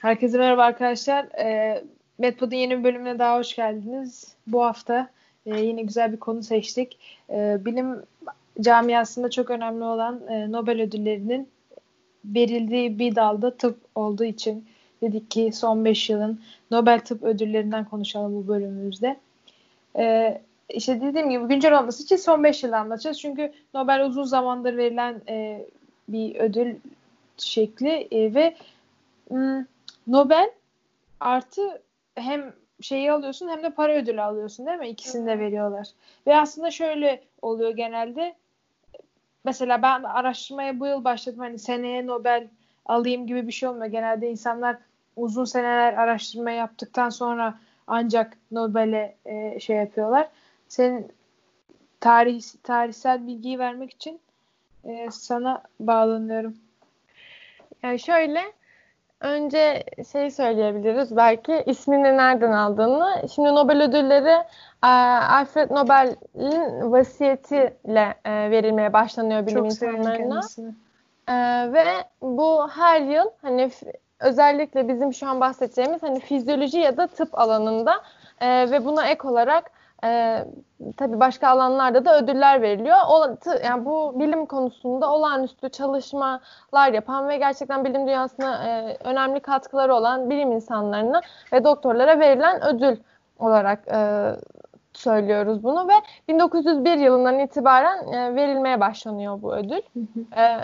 Herkese merhaba arkadaşlar. E, Medpod'un yeni bir bölümüne daha hoş geldiniz. Bu hafta e, yine güzel bir konu seçtik. E, bilim camiasında çok önemli olan e, Nobel ödüllerinin verildiği bir dalda tıp olduğu için dedik ki son 5 yılın Nobel Tıp Ödüllerinden konuşalım bu bölümümüzde. E, işte dediğim gibi güncel olması için son 5 yılı anlatacağız. Çünkü Nobel uzun zamandır verilen e, bir ödül şekli e, ve m, Nobel artı hem şeyi alıyorsun hem de para ödülü alıyorsun değil mi? İkisini de veriyorlar. Ve aslında şöyle oluyor genelde. Mesela ben araştırmaya bu yıl başladım. Hani seneye Nobel alayım gibi bir şey olmuyor. Genelde insanlar uzun seneler araştırma yaptıktan sonra ancak Nobel'e e, şey yapıyorlar. Senin tarih tarihsel bilgiyi vermek için e, sana bağlanıyorum. Yani şöyle Önce şey söyleyebiliriz belki ismini nereden aldığını. Şimdi Nobel ödülleri e, Alfred Nobel'in vasiyetiyle e, verilmeye başlanıyor bilim Çok insanlarına. E, ve bu her yıl hani özellikle bizim şu an bahsedeceğimiz hani fizyoloji ya da tıp alanında ve buna ek olarak e, tabii başka alanlarda da ödüller veriliyor. O, yani bu bilim konusunda olağanüstü çalışmalar yapan ve gerçekten bilim dünyasına e, önemli katkıları olan bilim insanlarına ve doktorlara verilen ödül olarak e, söylüyoruz bunu ve 1901 yılından itibaren e, verilmeye başlanıyor bu ödül. e,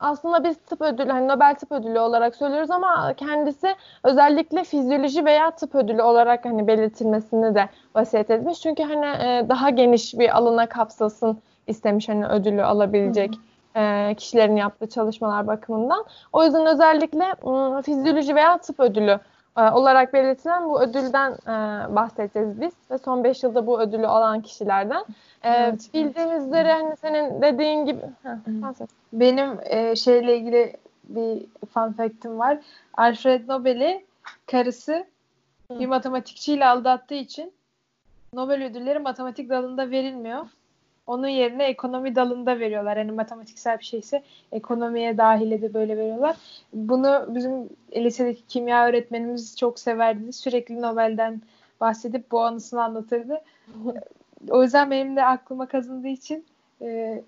aslında biz tıp ödülü, hani Nobel Tıp Ödülü olarak söylüyoruz ama kendisi özellikle fizyoloji veya tıp ödülü olarak hani belirtilmesini de vasiyet etmiş. Çünkü hani e, daha geniş bir alana kapsasın istemiş hani ödülü alabilecek e, kişilerin yaptığı çalışmalar bakımından. O yüzden özellikle fizyoloji veya tıp ödülü e, olarak belirtilen bu ödülden e, bahsedeceğiz biz ve son 5 yılda bu ödülü alan kişilerden. E, evet. Bildiğimiz üzere hani senin dediğin gibi heh, benim e, şeyle ilgili bir fun fact'im var. Alfred Nobel'i karısı bir matematikçiyle aldattığı için Nobel ödülleri matematik dalında verilmiyor. Onun yerine ekonomi dalında veriyorlar. Yani matematiksel bir şeyse ekonomiye dahil edip böyle veriyorlar. Bunu bizim lisedeki kimya öğretmenimiz çok severdi. Sürekli Nobel'den bahsedip bu anısını anlatırdı. o yüzden benim de aklıma kazındığı için e,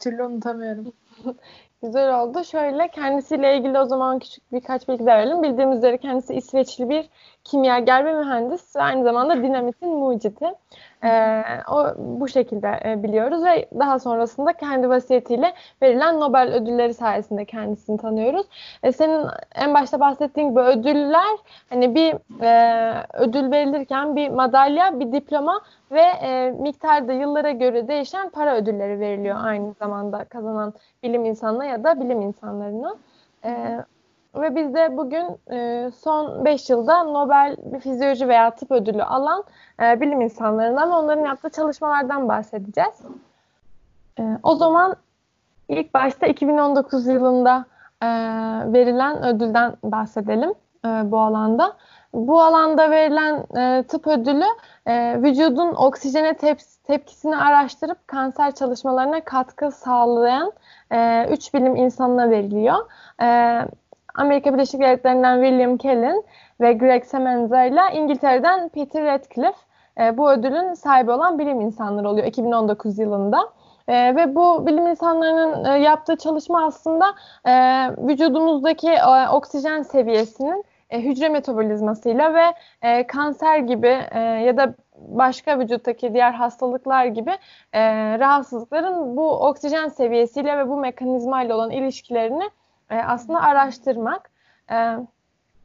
türlü unutamıyorum. Güzel oldu. Şöyle kendisiyle ilgili o zaman küçük birkaç bilgi verelim. Bildiğimiz üzere kendisi İsveçli bir kimyager ve mühendis aynı zamanda dinamitin mucidi. Ee, o bu şekilde e, biliyoruz ve daha sonrasında kendi vasiyetiyle verilen Nobel ödülleri sayesinde kendisini tanıyoruz. E, senin en başta bahsettiğin gibi ödüller hani bir e, ödül verilirken bir madalya, bir diploma ve e, miktarda yıllara göre değişen para ödülleri veriliyor aynı zamanda kazanan bilim insanına ya da bilim insanlarına. E, ve biz de bugün e, son 5 yılda Nobel Fizyoloji veya Tıp Ödülü alan e, bilim insanlarından ve onların yaptığı çalışmalardan bahsedeceğiz. E, o zaman ilk başta 2019 yılında e, verilen ödülden bahsedelim e, bu alanda. Bu alanda verilen e, tıp ödülü e, vücudun oksijene tep tepkisini araştırıp kanser çalışmalarına katkı sağlayan 3 e, bilim insanına veriliyor. E, Amerika Birleşik Devletleri'nden William Kellen ve Greg Semenza ile İngiltere'den Peter Radcliffe e, bu ödülün sahibi olan bilim insanları oluyor 2019 yılında. E, ve bu bilim insanlarının e, yaptığı çalışma aslında e, vücudumuzdaki e, oksijen seviyesinin e, hücre metabolizmasıyla ve e, kanser gibi e, ya da başka vücuttaki diğer hastalıklar gibi e, rahatsızlıkların bu oksijen seviyesiyle ve bu mekanizmayla olan ilişkilerini e, aslında araştırmak. E,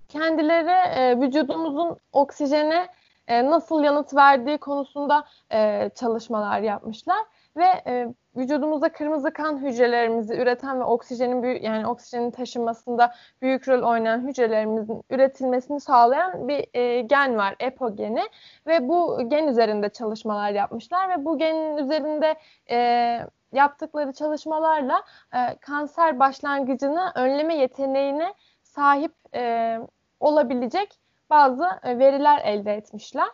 kendileri e, vücudumuzun oksijene e, nasıl yanıt verdiği konusunda e, çalışmalar yapmışlar ve e, vücudumuzda kırmızı kan hücrelerimizi üreten ve oksijenin yani oksijenin taşınmasında büyük rol oynayan hücrelerimizin üretilmesini sağlayan bir e, gen var, EPO geni ve bu gen üzerinde çalışmalar yapmışlar ve bu genin üzerinde e, yaptıkları çalışmalarla e, kanser başlangıcını önleme yeteneğine sahip e, olabilecek bazı e, veriler elde etmişler.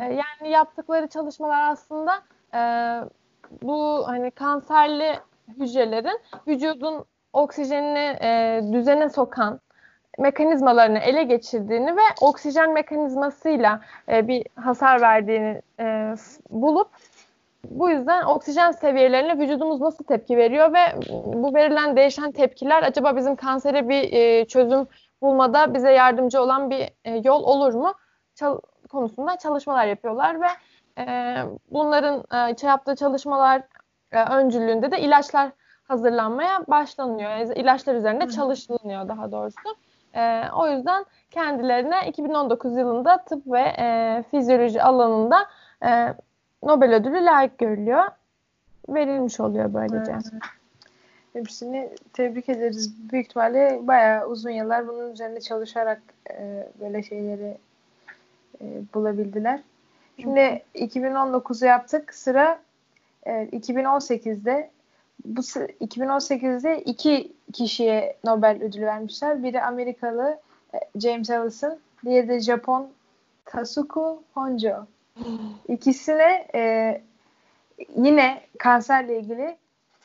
E, yani yaptıkları çalışmalar aslında e, bu hani kanserli hücrelerin vücudun oksijenini e, düzene sokan mekanizmalarını ele geçirdiğini ve oksijen mekanizmasıyla e, bir hasar verdiğini e, bulup bu yüzden oksijen seviyelerine vücudumuz nasıl tepki veriyor ve bu verilen değişen tepkiler acaba bizim kansere bir e, çözüm bulmada bize yardımcı olan bir e, yol olur mu? Çal konusunda çalışmalar yapıyorlar ve e, bunların e, yaptığı çalışmalar e, öncülüğünde de ilaçlar hazırlanmaya başlanıyor. Yani ilaçlar üzerinde çalışılıyor daha doğrusu. E, o yüzden kendilerine 2019 yılında tıp ve e, fizyoloji alanında e, Nobel ödülü layık görülüyor. Verilmiş oluyor böylece. Evet. Hepsini tebrik ederiz. Büyük ihtimalle bayağı uzun yıllar bunun üzerinde çalışarak e, böyle şeyleri e, bulabildiler. Şimdi 2019'u yaptık. Sıra e, 2018'de bu 2018'de iki kişiye Nobel ödülü vermişler. Biri Amerikalı e, James Allison, diğeri de Japon Tasuku Honjo. İkisine e, yine kanserle ilgili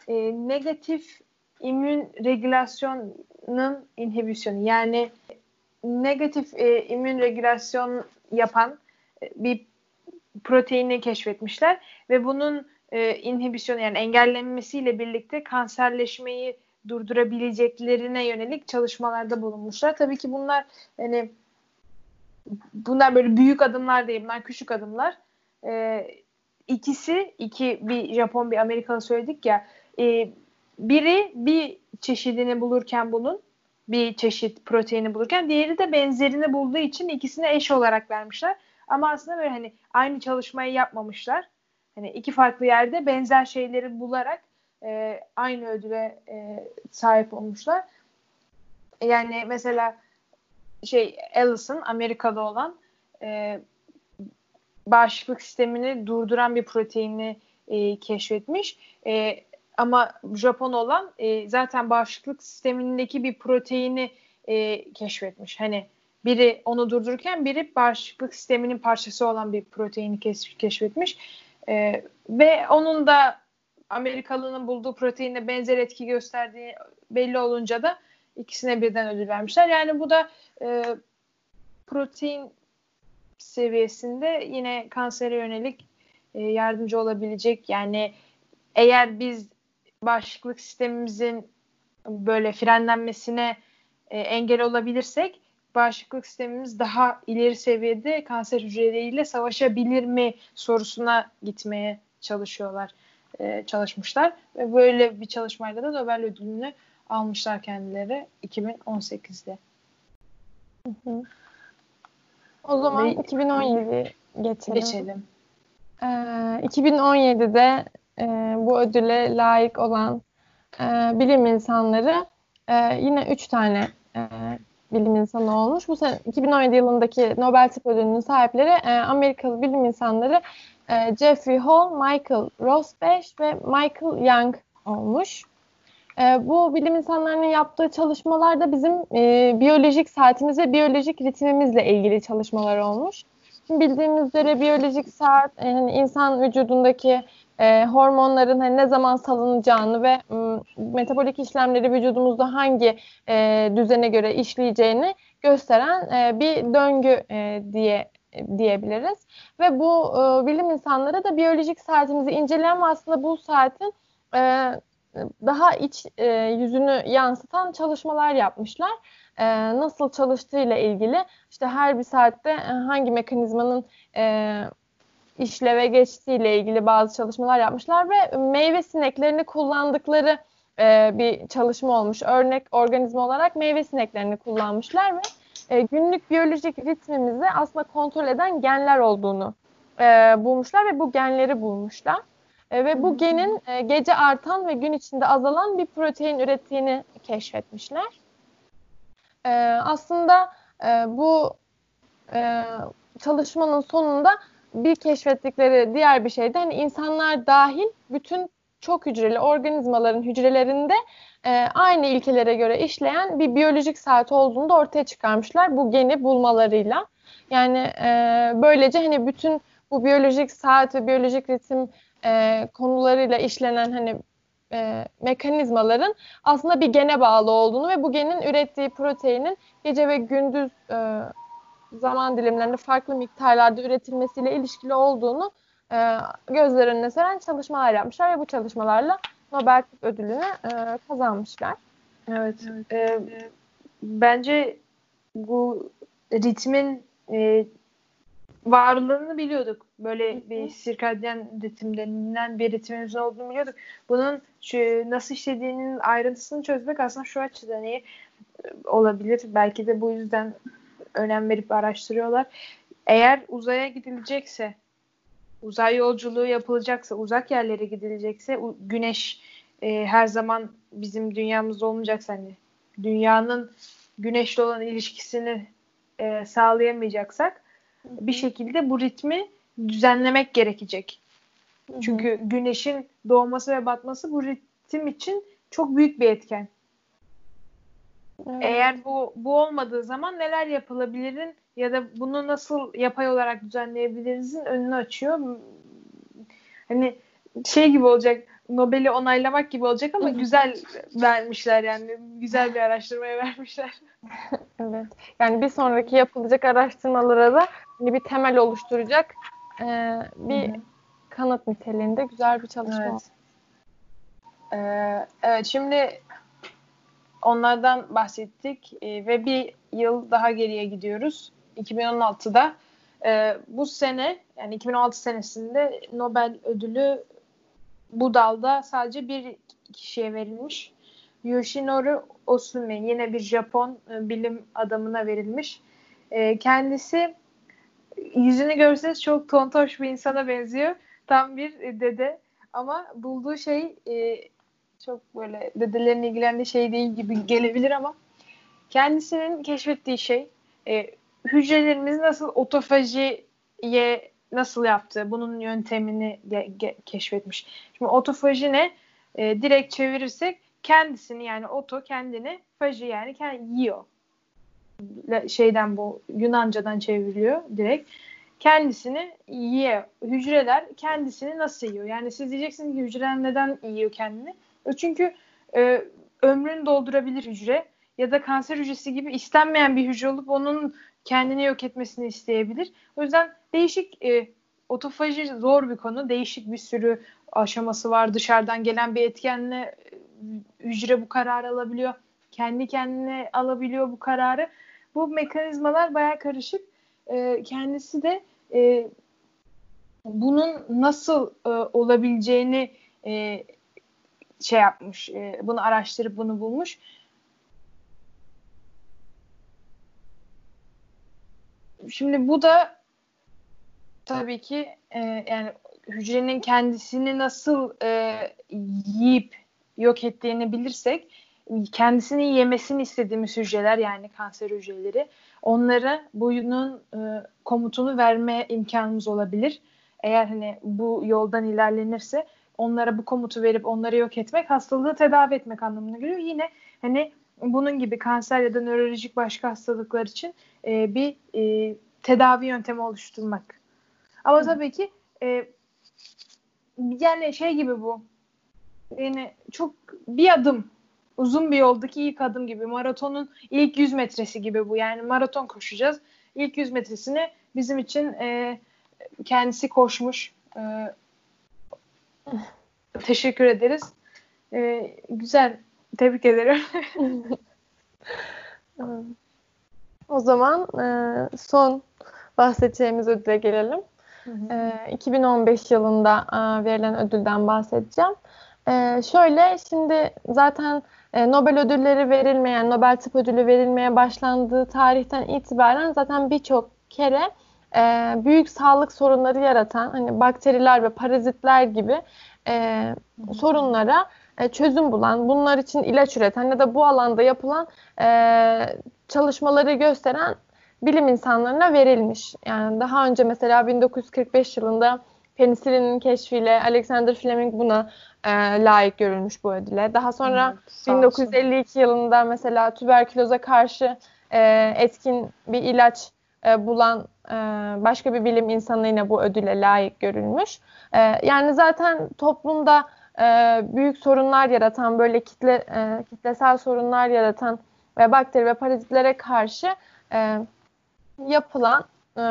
e, negatif immün regülasyonun inhibisyonu yani negatif e, immün regülasyon yapan e, bir proteini keşfetmişler ve bunun e, inhibisyonu yani engellenmesiyle birlikte kanserleşmeyi durdurabileceklerine yönelik çalışmalarda bulunmuşlar. Tabii ki bunlar hani bunlar böyle büyük adımlar değil, bunlar küçük adımlar. E, ikisi, iki bir Japon bir Amerikalı söyledik ya, e, biri bir çeşidini bulurken bunun bir çeşit proteini bulurken diğeri de benzerini bulduğu için ikisini eş olarak vermişler. Ama aslında böyle hani aynı çalışmayı yapmamışlar. Hani iki farklı yerde benzer şeyleri bularak e, aynı ödüle e, sahip olmuşlar. Yani mesela şey Ellison Amerika'da olan e, bağışıklık sistemini durduran bir proteini e, keşfetmiş. E, ama Japon olan e, zaten bağışıklık sistemindeki bir proteini e, keşfetmiş. Hani biri onu durdururken biri bağışıklık sisteminin parçası olan bir proteini keşfetmiş. E, ve onun da Amerikalının bulduğu proteinle benzer etki gösterdiği belli olunca da ikisine birden ödül vermişler. Yani bu da e, protein seviyesinde yine kansere yönelik e, yardımcı olabilecek. Yani eğer biz bağışıklık sistemimizin böyle frenlenmesine e, engel olabilirsek bağışıklık sistemimiz daha ileri seviyede kanser hücreleriyle savaşabilir mi sorusuna gitmeye çalışıyorlar, e, çalışmışlar. Ve böyle bir çalışmayla da Nobel ödülünü almışlar kendileri 2018'de. Hı hı. O zaman Ve, 2017 geçelim. Geçelim. Ee, 2017'de e, bu ödüle layık olan e, bilim insanları e, yine üç tane e, bilim insanı olmuş. Bu sene 2017 yılındaki Nobel Tıp Ödülü'nün sahipleri e, Amerikalı bilim insanları e, Jeffrey Hall, Michael Rosbash ve Michael Young olmuş. E, bu bilim insanlarının yaptığı çalışmalarda bizim e, biyolojik saatimiz ve biyolojik ritmimizle ilgili çalışmalar olmuş. Şimdi bildiğimiz üzere biyolojik saat yani insan vücudundaki e, hormonların hani ne zaman salınacağını ve m, metabolik işlemleri vücudumuzda hangi e, düzene göre işleyeceğini gösteren e, bir döngü e, diye diyebiliriz. Ve bu e, bilim insanları da biyolojik saatimizi inceleyen aslında bu saatin e, daha iç e, yüzünü yansıtan çalışmalar yapmışlar. E, nasıl çalıştığıyla ilgili işte her bir saatte e, hangi mekanizmanın e, işleve geçtiğiyle ilgili bazı çalışmalar yapmışlar ve meyve sineklerini kullandıkları e, bir çalışma olmuş. Örnek organizma olarak meyve sineklerini kullanmışlar ve e, günlük biyolojik ritmimizi aslında kontrol eden genler olduğunu e, bulmuşlar ve bu genleri bulmuşlar. E, ve bu genin e, gece artan ve gün içinde azalan bir protein ürettiğini keşfetmişler. E, aslında e, bu e, çalışmanın sonunda bir keşfettikleri diğer bir şey de hani insanlar dahil bütün çok hücreli organizmaların hücrelerinde e, aynı ilkelere göre işleyen bir biyolojik saat olduğunu da ortaya çıkarmışlar bu geni bulmalarıyla. Yani e, böylece hani bütün bu biyolojik saat ve biyolojik ritim e, konularıyla işlenen hani e, mekanizmaların aslında bir gene bağlı olduğunu ve bu genin ürettiği proteinin gece ve gündüz e, zaman dilimlerinde farklı miktarlarda üretilmesiyle ilişkili olduğunu e, gözler önüne seren çalışmalar yapmışlar ve bu çalışmalarla Nobel Tıp Ödülünü e, kazanmışlar. Evet. evet. Ee, bence bu ritmin e, varlığını biliyorduk. Böyle bir sirkadyen ritim denilen bir ritmimizin olduğunu biliyorduk. Bunun şu, nasıl işlediğinin ayrıntısını çözmek aslında şu açıdan iyi olabilir. Belki de bu yüzden önem verip araştırıyorlar. Eğer uzaya gidilecekse, uzay yolculuğu yapılacaksa, uzak yerlere gidilecekse, güneş e, her zaman bizim dünyamızda olmayacaksa hani dünyanın güneşle olan ilişkisini e, sağlayamayacaksak bir şekilde bu ritmi düzenlemek gerekecek. Çünkü güneşin doğması ve batması bu ritim için çok büyük bir etken. Evet. Eğer bu bu olmadığı zaman neler yapılabilirin ya da bunu nasıl yapay olarak düzenleyebilirizin önünü açıyor. Hani şey gibi olacak Nobel'i onaylamak gibi olacak ama güzel vermişler yani. Güzel bir araştırmaya vermişler. evet. Yani bir sonraki yapılacak araştırmalara da hani bir temel oluşturacak e, bir Hı-hı. kanıt niteliğinde güzel bir çalışma. Evet. Ee, evet şimdi onlardan bahsettik e, ve bir yıl daha geriye gidiyoruz. 2016'da e, bu sene yani 2016 senesinde Nobel ödülü bu dalda sadece bir kişiye verilmiş. Yoshinori Osume yine bir Japon e, bilim adamına verilmiş. E, kendisi yüzünü görseniz çok tontoş bir insana benziyor. Tam bir dede ama bulduğu şey e, çok böyle dedelerin ilgilendiği şey değil gibi gelebilir ama kendisinin keşfettiği şey e, hücrelerimiz nasıl otofajiye nasıl yaptı, bunun yöntemini ge- ge- keşfetmiş. Şimdi otofaji ne? E, direkt çevirirsek kendisini yani oto kendini, faji yani kendi yiyor. Şeyden bu Yunancadan çevriliyor direkt. Kendisini yiyor. Hücreler kendisini nasıl yiyor? Yani siz diyeceksiniz ki hücreler neden yiyor kendini? E, çünkü e, ömrünü doldurabilir hücre ya da kanser hücresi gibi istenmeyen bir hücre olup onun kendini yok etmesini isteyebilir. O yüzden değişik e, otofaji zor bir konu. Değişik bir sürü aşaması var. Dışarıdan gelen bir etkenle e, hücre bu kararı alabiliyor. Kendi kendine alabiliyor bu kararı. Bu mekanizmalar baya karışık. E, kendisi de e, bunun nasıl e, olabileceğini e, şey yapmış, e, bunu araştırıp bunu bulmuş. Şimdi bu da tabii ki e, yani hücrenin kendisini nasıl e, yiyip yok ettiğini bilirsek kendisini yemesini istediğimiz hücreler yani kanser hücreleri onlara bunun e, komutunu verme imkanımız olabilir. Eğer hani bu yoldan ilerlenirse onlara bu komutu verip onları yok etmek hastalığı tedavi etmek anlamına geliyor. Yine hani bunun gibi kanser ya da nörolojik başka hastalıklar için e, bir e, tedavi yöntemi oluşturmak. Ama Hı. tabii ki e, yani şey gibi bu. Yani çok bir adım uzun bir yoldaki ilk adım gibi. Maratonun ilk 100 metresi gibi bu. Yani maraton koşacağız. İlk 100 metresini bizim için e, kendisi koşmuş. E, teşekkür ederiz. E, güzel. Tebrik ederim. o zaman e, son bahsedeceğimiz ödüle gelelim. Hı hı. E, 2015 yılında e, verilen ödülden bahsedeceğim. E, şöyle şimdi zaten e, Nobel ödülleri verilmeyen, Nobel Tıp Ödülü verilmeye başlandığı tarihten itibaren zaten birçok kere e, büyük sağlık sorunları yaratan hani bakteriler ve parazitler gibi e, sorunlara e, çözüm bulan, bunlar için ilaç üreten ya da bu alanda yapılan e, çalışmaları gösteren bilim insanlarına verilmiş. Yani daha önce mesela 1945 yılında penisilinin keşfiyle Alexander Fleming buna e, layık görülmüş bu ödüle. Daha sonra evet, 1952 yılında mesela tüberküloza karşı e, etkin bir ilaç e, bulan e, başka bir bilim insanı yine bu ödüle layık görülmüş. E, yani zaten toplumda e, büyük sorunlar yaratan, böyle kitle e, kitlesel sorunlar yaratan ve bakteri ve parazitlere karşı e, yapılan e,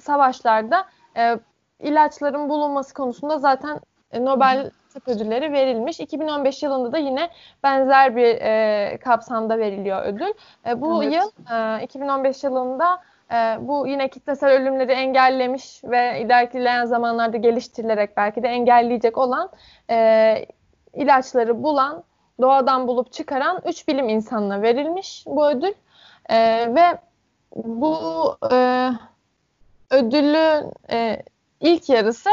savaşlarda e, ilaçların bulunması konusunda zaten Nobel Tıp Ödülleri verilmiş. 2015 yılında da yine benzer bir e, kapsamda veriliyor ödül. E, bu evet. yıl e, 2015 yılında e, bu yine kitlesel ölümleri engellemiş ve ilerleyen zamanlarda geliştirilerek belki de engelleyecek olan e, ilaçları bulan, doğadan bulup çıkaran 3 bilim insanına verilmiş bu ödül. E, ve bu e, ödülün e, ilk yarısı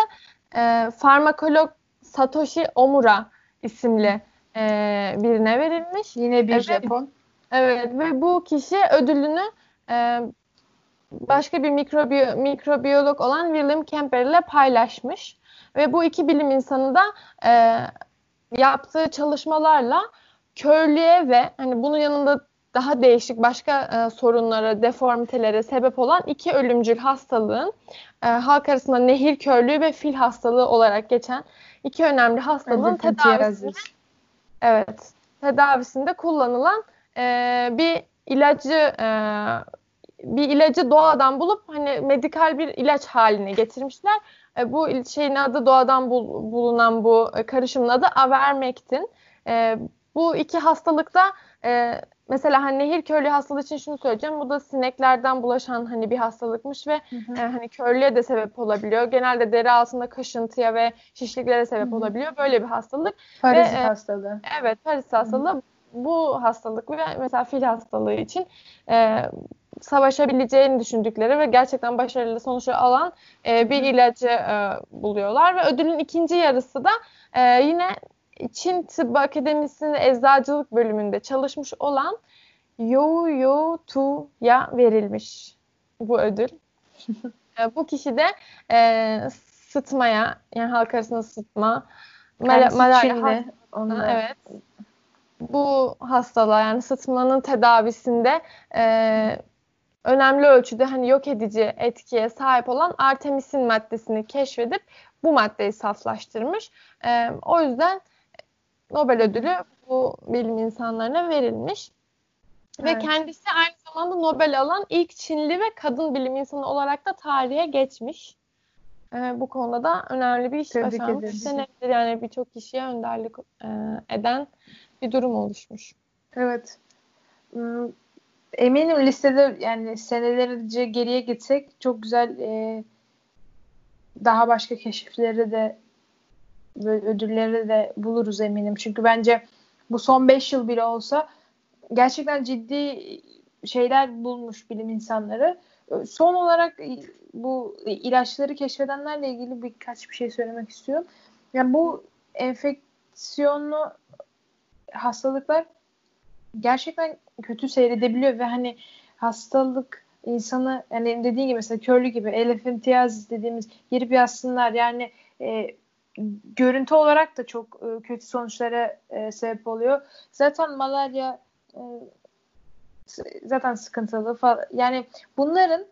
e, farmakolog Satoshi Omura isimli e, birine verilmiş. Yine bir evet, Japon. Evet ve bu kişi ödülünü e, başka bir mikrobiyo, mikrobiyolog olan William Kemper ile paylaşmış. Ve bu iki bilim insanı da e, yaptığı çalışmalarla körlüğe ve hani bunun yanında daha değişik başka e, sorunlara, deformitelere sebep olan iki ölümcül hastalığın e, halk arasında nehir körlüğü ve fil hastalığı olarak geçen iki önemli hastalığın tedavisinde evet tedavisinde kullanılan e, bir ilacı e, bir ilacı doğadan bulup hani medikal bir ilaç haline getirmişler. E, bu şeyin adı doğadan bul, bulunan bu karışımın adı Avermectin. E, bu iki hastalıkta e, mesela hani nehir körlüğü hastalığı için şunu söyleyeceğim. Bu da sineklerden bulaşan hani bir hastalıkmış ve hı hı. E, hani körlüğe de sebep olabiliyor. Genelde deri altında kaşıntıya ve şişliklere sebep hı hı. olabiliyor. Böyle bir hastalık. Parazit ve, e, hastalığı. Evet, parazit hastalığı. Hı hı. Bu hastalık ve mesela fil hastalığı için e, savaşabileceğini düşündükleri ve gerçekten başarılı sonuçlar alan e, bir ilacı e, buluyorlar ve ödülün ikinci yarısı da e, yine Çin Tıbbı Akademisi'nin eczacılık bölümünde çalışmış olan Yo Yo Tu'ya verilmiş bu ödül. e, bu kişi de e, sıtmaya, yani halk arasında sıtma, malaria evet. Bu hastalığa yani sıtmanın tedavisinde e, önemli ölçüde hani yok edici etkiye sahip olan artemisin maddesini keşfedip bu maddeyi saflaştırmış. E, o yüzden Nobel ödülü bu bilim insanlarına verilmiş. Evet. Ve kendisi aynı zamanda Nobel alan ilk Çinli ve kadın bilim insanı olarak da tarihe geçmiş. Ee, bu konuda da önemli bir iş Tebrik başarmış. Senedir yani birçok kişiye önderlik e, eden bir durum oluşmuş. Evet. Hmm, eminim listede yani senelerce geriye gitsek çok güzel e, daha başka keşifleri de böyle ödülleri de buluruz eminim. Çünkü bence bu son 5 yıl bile olsa gerçekten ciddi şeyler bulmuş bilim insanları. Son olarak bu ilaçları keşfedenlerle ilgili birkaç bir şey söylemek istiyorum. Yani bu enfeksiyonlu hastalıklar gerçekten kötü seyredebiliyor ve hani hastalık insanı yani dediğin gibi mesela körlü gibi elefantiyaz dediğimiz girip yatsınlar yani e, görüntü olarak da çok e, kötü sonuçlara e, sebep oluyor. Zaten malaria e, zaten sıkıntılı falan. Yani bunların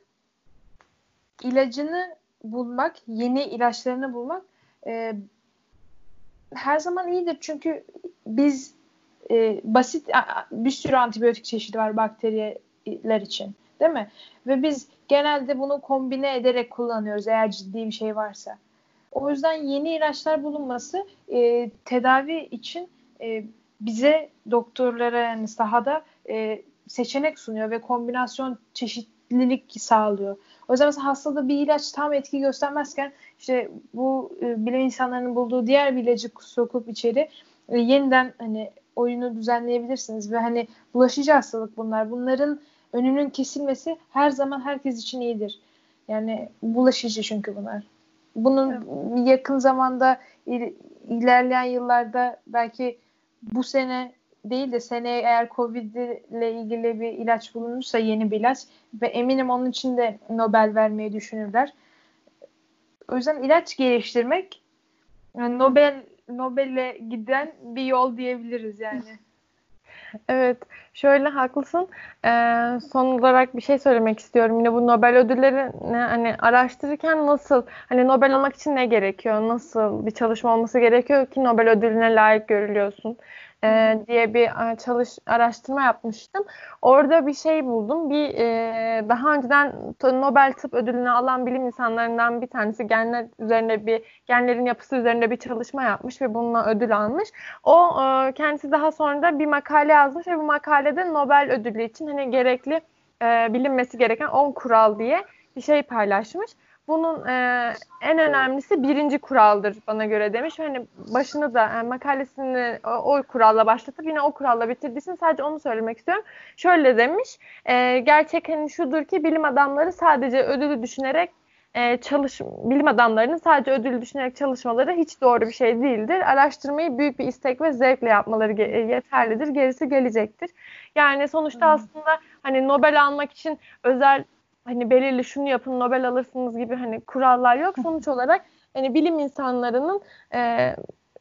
ilacını bulmak, yeni ilaçlarını bulmak e, her zaman iyidir. Çünkü biz e, basit bir sürü antibiyotik çeşidi var bakteriler için. Değil mi? Ve biz genelde bunu kombine ederek kullanıyoruz eğer ciddi bir şey varsa. O yüzden yeni ilaçlar bulunması e, tedavi için e, bize doktorlara yani sahada e, seçenek sunuyor ve kombinasyon çeşitlilik sağlıyor. O yüzden mesela hastada bir ilaç tam etki göstermezken işte bu e, bilim insanlarının bulduğu diğer bir ilacı sokup içeri e, yeniden hani oyunu düzenleyebilirsiniz ve hani bulaşıcı hastalık bunlar. Bunların önünün kesilmesi her zaman herkes için iyidir. Yani bulaşıcı çünkü bunlar. Bunun evet. yakın zamanda il, ilerleyen yıllarda belki bu sene değil de seneye eğer Covid ile ilgili bir ilaç bulunursa yeni bir ilaç ve eminim onun için de Nobel vermeyi düşünürler. O yüzden ilaç geliştirmek yani Nobel Nobel'e giden bir yol diyebiliriz yani. Evet. Şöyle haklısın. Ee, son olarak bir şey söylemek istiyorum. Yine bu Nobel ödülleri hani araştırırken nasıl hani Nobel almak için ne gerekiyor? Nasıl bir çalışma olması gerekiyor ki Nobel ödülüne layık görülüyorsun? E, diye bir e, çalış araştırma yapmıştım. Orada bir şey buldum. Bir e, daha önceden Nobel Tıp Ödülünü alan bilim insanlarından bir tanesi genler üzerinde bir genlerin yapısı üzerinde bir çalışma yapmış ve bununla ödül almış. O e, kendisi daha sonra da bir makale yazmış ve bu makalede Nobel ödülü için hani gerekli e, bilinmesi gereken 10 kural diye bir şey paylaşmış. Bunun e, en önemlisi birinci kuraldır bana göre demiş. Hani başını da yani makalesini o, o kuralla başlatıp yine o kuralla bitirdiği için sadece onu söylemek istiyorum. Şöyle demiş. E, gerçek hani şudur ki bilim adamları sadece ödülü düşünerek e, çalış bilim adamlarının sadece ödülü düşünerek çalışmaları hiç doğru bir şey değildir. Araştırmayı büyük bir istek ve zevkle yapmaları ge- yeterlidir. Gerisi gelecektir. Yani sonuçta hmm. aslında hani Nobel almak için özel hani belirli şunu yapın Nobel alırsınız gibi hani kurallar yok. Sonuç olarak hani bilim insanlarının e,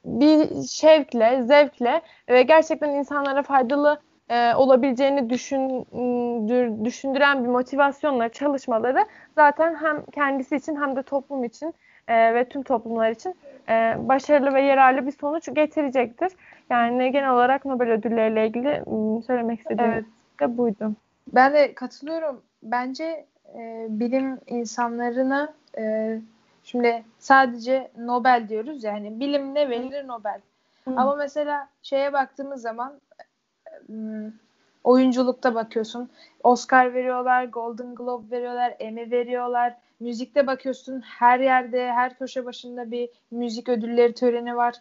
bir şevkle, zevkle ve gerçekten insanlara faydalı e, olabileceğini düşündür, düşündüren bir motivasyonla çalışmaları zaten hem kendisi için hem de toplum için e, ve tüm toplumlar için e, başarılı ve yararlı bir sonuç getirecektir. Yani genel olarak Nobel ödülleriyle ilgili söylemek istediğim evet. de buydu. Ben de katılıyorum. Bence e, bilim insanlarına e, şimdi sadece Nobel diyoruz yani bilim ne verilir Nobel. Hı. Ama mesela şeye baktığımız zaman e, oyunculukta bakıyorsun. Oscar veriyorlar, Golden Globe veriyorlar, Emmy veriyorlar. Müzikte bakıyorsun her yerde, her köşe başında bir müzik ödülleri töreni var.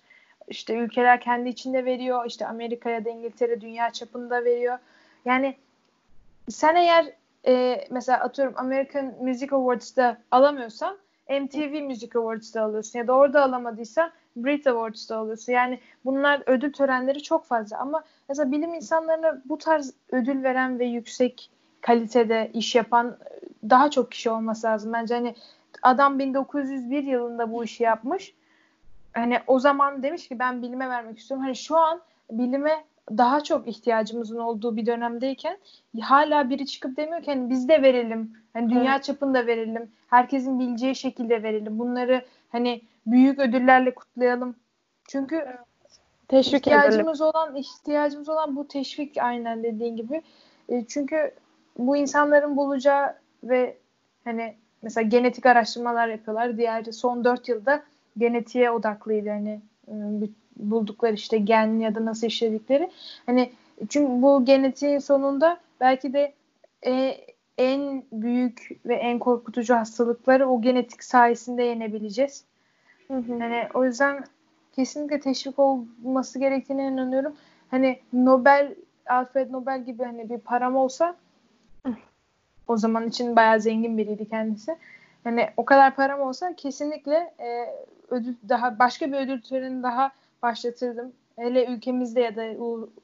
İşte ülkeler kendi içinde veriyor. İşte Amerika ya da İngiltere dünya çapında veriyor. Yani sen eğer e, mesela atıyorum American Music Awards'da alamıyorsan MTV Music Awards'da alıyorsun ya da orada alamadıysan Brit Awards'da alıyorsun. Yani bunlar ödül törenleri çok fazla ama mesela bilim insanlarına bu tarz ödül veren ve yüksek kalitede iş yapan daha çok kişi olması lazım. Bence hani adam 1901 yılında bu işi yapmış. Hani o zaman demiş ki ben bilime vermek istiyorum. Hani şu an bilime daha çok ihtiyacımızın olduğu bir dönemdeyken hala biri çıkıp demiyor ki hani biz de verelim. Hani dünya evet. çapında verelim. Herkesin bileceği şekilde verelim. Bunları hani büyük ödüllerle kutlayalım. Çünkü evet. teşvik ihtiyacımız edelim. olan ihtiyacımız olan bu teşvik aynen dediğin gibi. E, çünkü bu insanların bulacağı ve hani mesela genetik araştırmalar yapıyorlar. Diğer son dört yılda genetiğe odaklıydı hani ıı, buldukları işte gen ya da nasıl işledikleri. Hani çünkü bu genetiğin sonunda belki de e, en büyük ve en korkutucu hastalıkları o genetik sayesinde yenebileceğiz. Hı hı. Yani o yüzden kesinlikle teşvik olması gerektiğine inanıyorum. Hani Nobel, Alfred Nobel gibi hani bir param olsa o zaman için bayağı zengin biriydi kendisi. Hani o kadar param olsa kesinlikle e, ödül daha başka bir ödül töreni daha başlatırdım. Hele ülkemizde ya da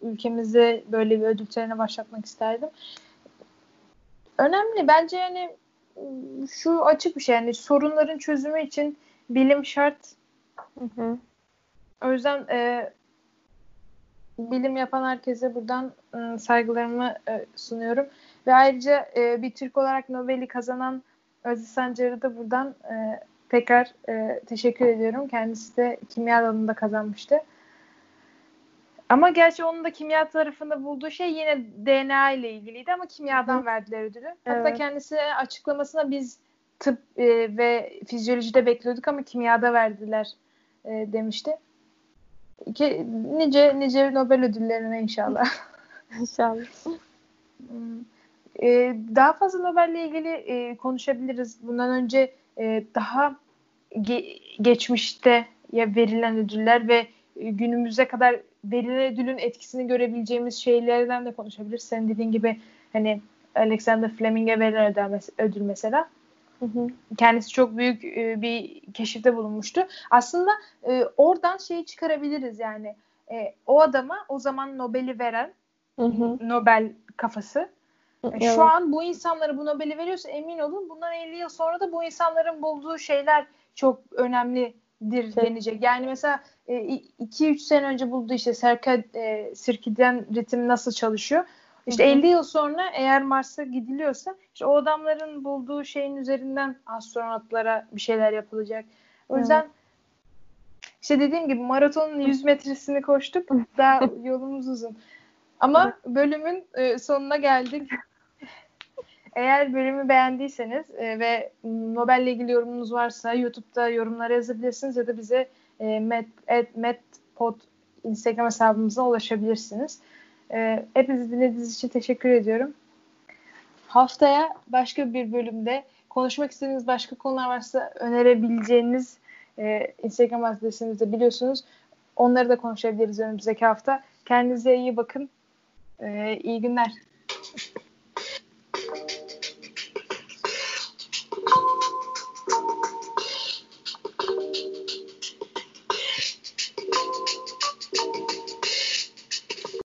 ülkemizde böyle bir ödül töreni başlatmak isterdim. Önemli. Bence yani şu açık bir şey. Yani sorunların çözümü için bilim şart. Hı hı. O yüzden e, bilim yapan herkese buradan e, saygılarımı e, sunuyorum. Ve ayrıca e, bir Türk olarak Nobel'i kazanan Aziz Sancar'ı da buradan e, tekrar e, teşekkür ediyorum. Kendisi de kimya alanında kazanmıştı. Ama gerçi onun da kimya tarafında bulduğu şey yine DNA ile ilgiliydi ama kimyadan Hı. verdiler ödülü. Evet. Hatta kendisi açıklamasına biz tıp e, ve fizyolojide bekliyorduk ama kimyada verdiler e, demişti. Ki, nice nice Nobel ödüllerine inşallah. İnşallah. Hmm. e, daha fazla Nobel'le ilgili e, konuşabiliriz. Bundan önce e, daha ge- geçmişte ya verilen ödüller ve e, günümüze kadar verilen ödülün etkisini görebileceğimiz şeylerden de konuşabiliriz. Senin dediğin gibi hani Alexander Fleming'e verilen ödül mesela. Hı hı. Kendisi çok büyük e, bir keşifte bulunmuştu. Aslında e, oradan şeyi çıkarabiliriz yani. E, o adama o zaman Nobel'i veren hı hı. Nobel kafası. Evet. Şu an bu insanlara bu Nobel'i veriyorsa emin olun bundan 50 yıl sonra da bu insanların bulduğu şeyler çok önemlidir şey. denecek. Yani mesela 2-3 e, sene önce bulduğu işte serka, e, sirkiden ritim nasıl çalışıyor. İşte 50 yıl sonra eğer Mars'a gidiliyorsa işte o adamların bulduğu şeyin üzerinden astronotlara bir şeyler yapılacak. O yüzden evet. işte dediğim gibi maratonun 100 metresini koştuk. Daha yolumuz uzun. Ama bölümün e, sonuna geldik. Eğer bölümü beğendiyseniz e, ve Nobel'le ilgili yorumunuz varsa YouTube'da yorumlara yazabilirsiniz ya da bize e, met, et, metpod Instagram hesabımıza ulaşabilirsiniz. E, hepinizi dinlediğiniz için teşekkür ediyorum. Haftaya başka bir bölümde konuşmak istediğiniz başka konular varsa önerebileceğiniz e, Instagram adresimizi biliyorsunuz. Onları da konuşabiliriz önümüzdeki hafta. Kendinize iyi bakın. E, iyi günler.